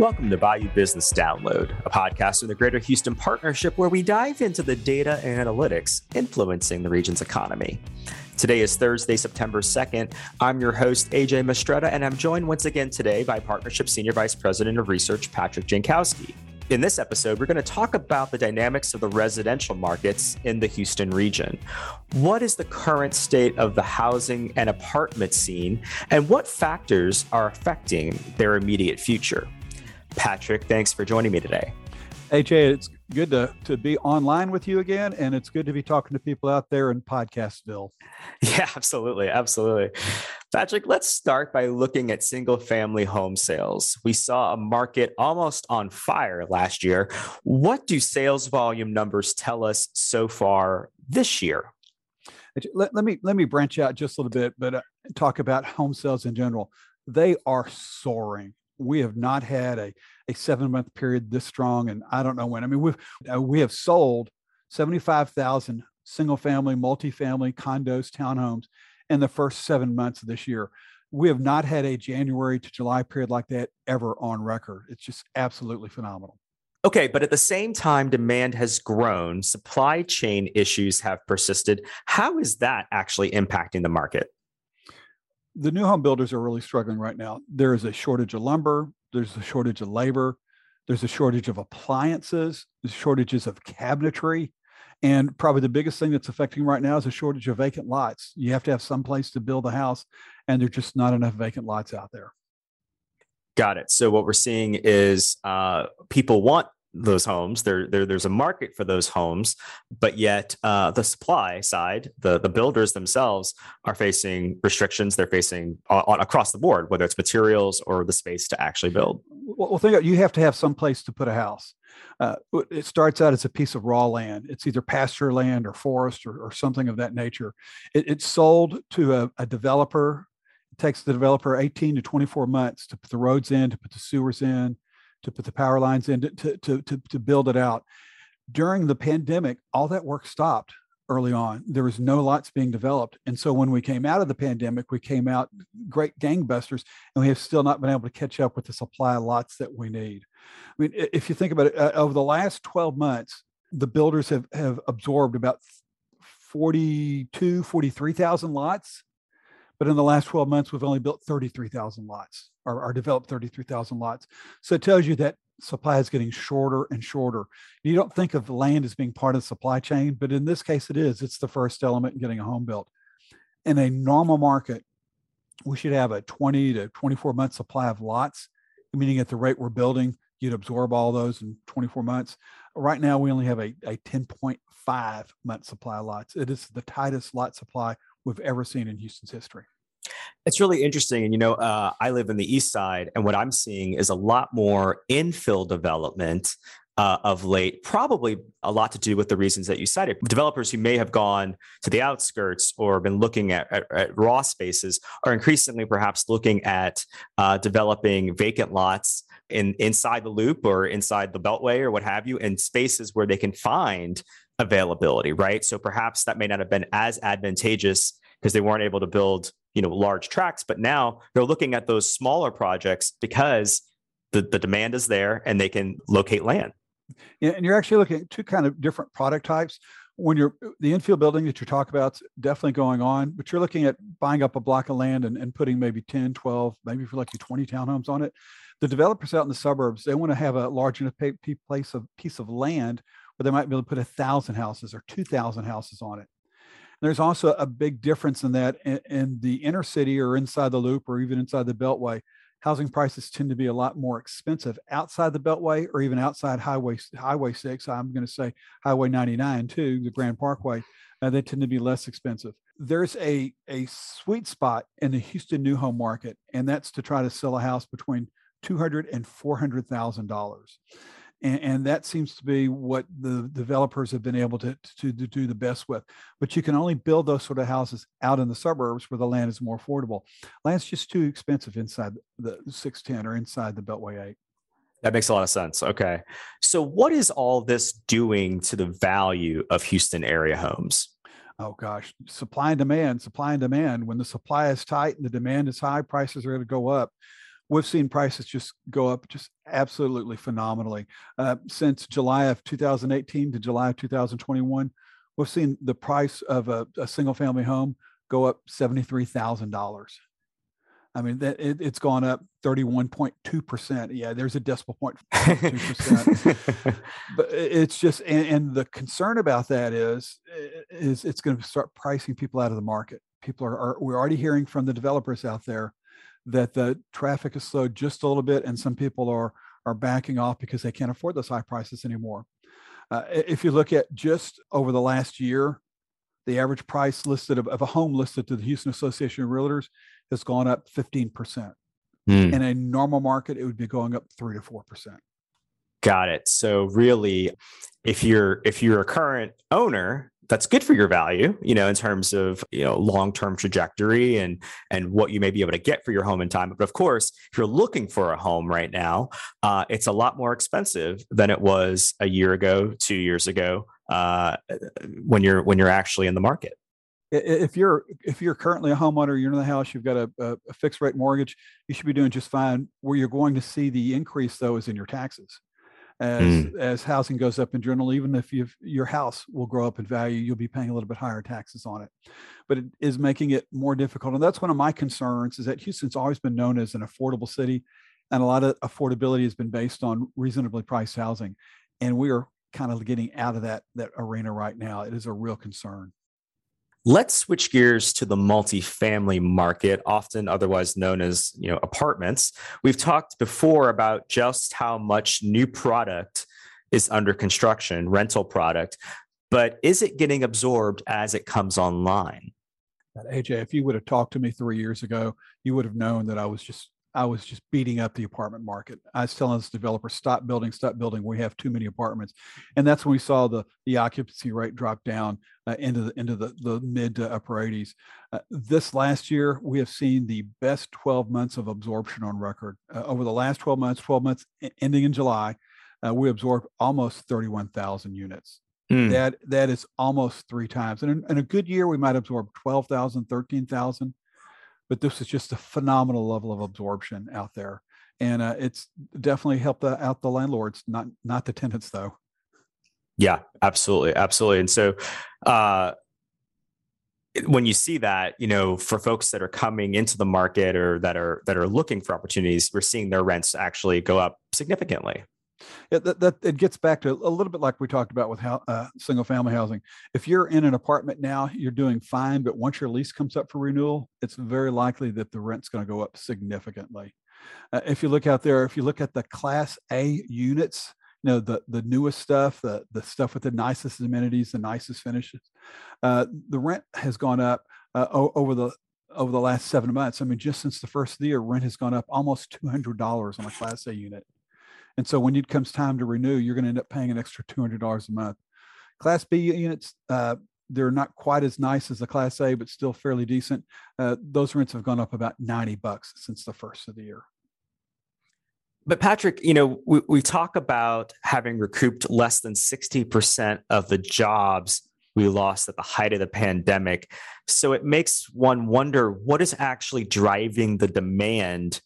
Welcome to Bayou Business Download, a podcast from the Greater Houston Partnership where we dive into the data and analytics influencing the region's economy. Today is Thursday, September 2nd. I'm your host, AJ Mistretta, and I'm joined once again today by Partnership Senior Vice President of Research, Patrick Jankowski. In this episode, we're going to talk about the dynamics of the residential markets in the Houston region. What is the current state of the housing and apartment scene, and what factors are affecting their immediate future? Patrick, thanks for joining me today. AJ, it's good to, to be online with you again, and it's good to be talking to people out there in Podcastville. Yeah, absolutely. Absolutely. Patrick, let's start by looking at single family home sales. We saw a market almost on fire last year. What do sales volume numbers tell us so far this year? Let, let me let me branch out just a little bit, but uh, talk about home sales in general. They are soaring we have not had a, a seven month period this strong and i don't know when. I mean we've uh, we have sold 75000 single family multifamily condos townhomes in the first seven months of this year. We have not had a january to july period like that ever on record. It's just absolutely phenomenal. Okay, but at the same time, demand has grown, supply chain issues have persisted. How is that actually impacting the market? The new home builders are really struggling right now. There is a shortage of lumber, there's a shortage of labor, there's a shortage of appliances, there's shortages of cabinetry. And probably the biggest thing that's affecting right now is a shortage of vacant lots. You have to have some place to build a house, and there's just not enough vacant lots out there. Got it. So what we're seeing is uh, people want those homes. There, there, there's a market for those homes, but yet uh, the supply side, the the builders themselves are facing restrictions. They're facing on, on, across the board, whether it's materials or the space to actually build. Well, think about, you have to have some place to put a house. Uh, it starts out as a piece of raw land. It's either pasture land or forest or, or something of that nature. It, it's sold to a, a developer. It takes the developer 18 to 24 months to put the roads in, to put the sewers in, to put the power lines in to, to, to, to build it out. During the pandemic, all that work stopped early on. There was no lots being developed. And so when we came out of the pandemic, we came out great gangbusters, and we have still not been able to catch up with the supply of lots that we need. I mean, if you think about it, uh, over the last 12 months, the builders have, have absorbed about 42, 43,000 lots. But in the last 12 months, we've only built 33,000 lots or, or developed 33,000 lots. So it tells you that supply is getting shorter and shorter. You don't think of land as being part of the supply chain, but in this case, it is. It's the first element in getting a home built. In a normal market, we should have a 20 to 24 month supply of lots, meaning at the rate we're building, you'd absorb all those in 24 months. Right now, we only have a, a 10.5 month supply of lots. It is the tightest lot supply we've ever seen in Houston's history. It's really interesting. And, you know, uh, I live in the east side, and what I'm seeing is a lot more infill development uh, of late, probably a lot to do with the reasons that you cited. Developers who may have gone to the outskirts or been looking at, at, at raw spaces are increasingly perhaps looking at uh, developing vacant lots in inside the loop or inside the beltway or what have you, in spaces where they can find availability, right? So perhaps that may not have been as advantageous because they weren't able to build you know large tracks but now they're looking at those smaller projects because the, the demand is there and they can locate land. Yeah, and you're actually looking at two kind of different product types. When you're the infill building that you're talking about definitely going on but you're looking at buying up a block of land and, and putting maybe 10 12 maybe for like 20 townhomes on it. The developers out in the suburbs they want to have a large enough place of piece of land where they might be able to put a thousand houses or 2000 houses on it there's also a big difference in that in, in the inner city or inside the loop or even inside the beltway housing prices tend to be a lot more expensive outside the beltway or even outside highway highway 6 i'm going to say highway 99 too the grand parkway uh, they tend to be less expensive. There's a a sweet spot in the houston new home market and that's to try to sell a house between 200 and 400 thousand dollars and, and, that seems to be what the developers have been able to, to, to do the best with. But you can only build those sort of houses out in the suburbs where the land is more affordable. Land's just too expensive inside the 610 or inside the Beltway 8. That makes a lot of sense. Okay. So, what is all this doing to the value of Houston area homes? Oh gosh, supply and demand, supply and demand. When the supply is tight and the demand is high, prices are going to go up we've seen prices just go up just absolutely phenomenally. Uh, since July of 2018 to July of 2021, we've seen the price of a, a single family home go up $73,000. I mean, that it, it's gone up 31.2%. Yeah, there's a decimal point, 2%. but it's just, and, and, the concern about that is, is it's going to start pricing people out of the market. People are, are, we're already hearing from the developers out there that the traffic is slowed just a little bit, and some people are, are backing off because they can't afford those high prices anymore. Uh, if you look at just over the last year, the average price listed of, of, a home listed to the Houston Association of Realtors has gone up 15%. Mm. In a normal market, it would be going up three to four percent. Got it. So really, if you're if you're a current owner, that's good for your value, you know, in terms of you know long-term trajectory and and what you may be able to get for your home in time. But of course, if you're looking for a home right now, uh, it's a lot more expensive than it was a year ago, two years ago, uh, when you're when you're actually in the market. If you're if you're currently a homeowner you're in the house you've got a, a, fixed rate mortgage you should be doing just fine. Where you're going to see the increase though is in your taxes as mm. as housing goes up in general even if you your house will grow up in value you'll be paying a little bit higher taxes on it. But it is making it more difficult and that's one of my concerns is that houston's always been known as an affordable city and a lot of affordability has been based on reasonably priced housing and we are kind of getting out of that that arena right now. It is a real concern Let's switch gears to the multifamily market, often otherwise known as you know apartments. We've talked before about just how much new product is under construction, rental product, but is it getting absorbed as it comes online? AJ, if you would have talked to me three years ago, you would have known that I was just I was just beating up the apartment market. I was telling this developer, stop building, stop building. We have too many apartments, and that's when we saw the the occupancy rate drop down uh, into the into the, the mid to upper 80s. Uh, this last year, we have seen the best 12 months of absorption on record. Uh, over the last 12 months, 12 months ending in July, uh, we absorbed almost 31,000 units. Mm. That that is almost three times. And in, in, a good year, we might absorb 12,000, 13,000 but this is just a phenomenal level of absorption out there. And uh, it's definitely helped the, out the landlords not not the tenants though. Yeah absolutely absolutely. And so uh, when you see that you know for folks that are coming into the market or that are that are looking for opportunities we're seeing their rents actually go up significantly it, that, that it gets back to a little bit like we talked about with how, uh, single family housing. If you're in an apartment now, you're doing fine, but once your lease comes up for renewal, it's very likely that the rent's going to go up significantly. Uh, if you look out there, if you look at the Class A units, you know the the newest stuff, the the stuff with the nicest amenities, the nicest finishes, uh, the rent has gone up uh, over the over the last seven months. I mean, just since the first year, rent has gone up almost two hundred dollars on a Class A unit. And so when it comes time to renew, you're going to end up paying an extra $200 a month. Class B units, uh, they're not quite as nice as the Class A, but still fairly decent. Uh, those rents have gone up about 90 bucks since the first of the year. But Patrick, you know, we, we talk about having recouped less than 60% of the jobs we lost at the height of the pandemic. So it makes one wonder what is actually driving the demand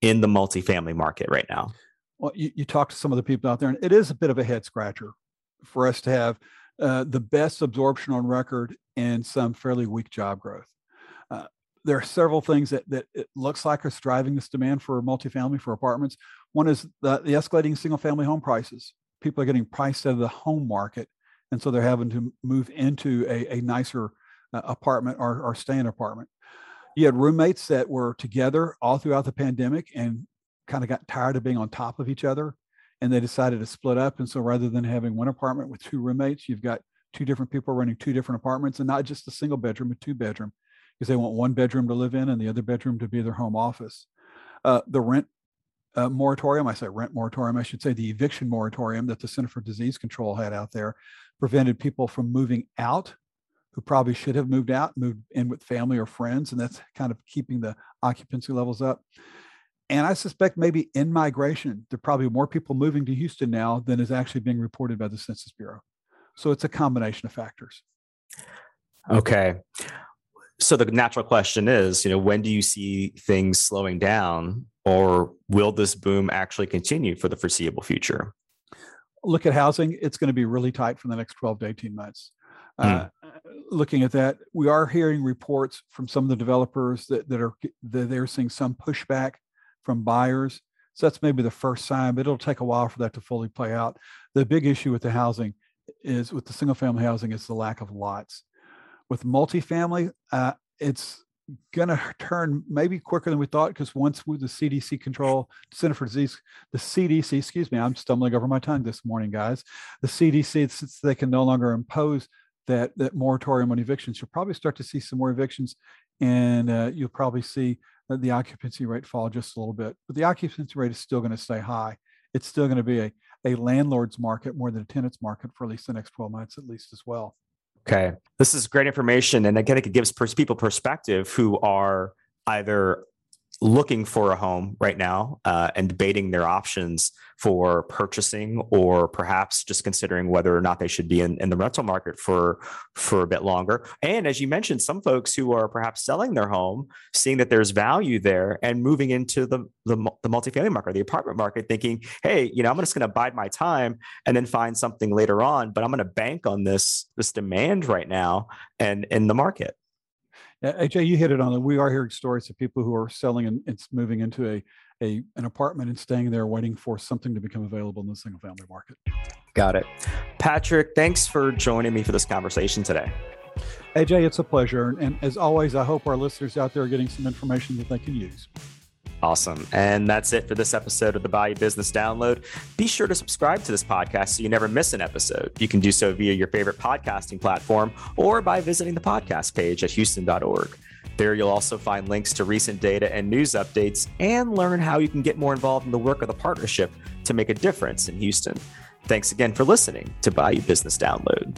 in the multifamily market right now? Well, you, you talk to some of the people out there, and it is a bit of a head scratcher for us to have uh, the best absorption on record and some fairly weak job growth. Uh, there are several things that, that it looks like are driving this demand for multifamily for apartments. One is the, the escalating single family home prices. People are getting priced out of the home market, and so they're having to move into a, a nicer uh, apartment or, or stay in apartment. You had roommates that were together all throughout the pandemic and kind of got tired of being on top of each other and they decided to split up. And so rather than having one apartment with two roommates, you've got two different people running two different apartments and not just a single bedroom, but two bedroom because they want one bedroom to live in and the other bedroom to be their home office. Uh, the rent uh, moratorium, I say rent moratorium, I should say the eviction moratorium that the Center for Disease Control had out there prevented people from moving out who probably should have moved out, moved in with family or friends. And that's kind of keeping the occupancy levels up. And I suspect maybe in migration, there are probably more people moving to Houston now than is actually being reported by the Census Bureau. So it's a combination of factors. Okay. So the natural question is, you know, when do you see things slowing down or will this boom actually continue for the foreseeable future? Look at housing, it's going to be really tight for the next 12 to 18 months. Uh, hmm. looking at that, we are hearing reports from some of the developers that, that are that they're seeing some pushback from buyers. So that's maybe the first sign, but it'll take a while for that to fully play out. The big issue with the housing is with the single family housing is the lack of lots. With multifamily, uh, it's going to turn maybe quicker than we thought because once with the CDC control, Center for Disease, the CDC, excuse me, I'm stumbling over my tongue this morning, guys. The CDC, since they can no longer impose that that moratorium on evictions, you'll probably start to see some more evictions, and uh, you'll probably see the occupancy rate fall just a little bit. But the occupancy rate is still going to stay high. It's still going to be a a landlord's market more than a tenant's market for at least the next 12 months, at least as well. Okay. This is great information. And again, it gives people perspective who are either looking for a home right now uh, and debating their options for purchasing or perhaps just considering whether or not they should be in, in the rental market for for a bit longer. And as you mentioned some folks who are perhaps selling their home seeing that there's value there and moving into the the, the multifamily market the apartment market thinking hey you know i'm just going to bide my time and then find something later on but i'm going to bank on this this demand right now and in the market AJ, you hit it on it. We are hearing stories of people who are selling and it's moving into a, a an apartment and staying there waiting for something to become available in the single family market. Got it. Patrick, thanks for joining me for this conversation today. AJ, it's a pleasure. And as always, I hope our listeners out there are getting some information that they can use. Awesome. And that's it for this episode of the Bayou Business Download. Be sure to subscribe to this podcast so you never miss an episode. You can do so via your favorite podcasting platform or by visiting the podcast page at houston.org. There, you'll also find links to recent data and news updates and learn how you can get more involved in the work of the partnership to make a difference in Houston. Thanks again for listening to Bayou Business Download.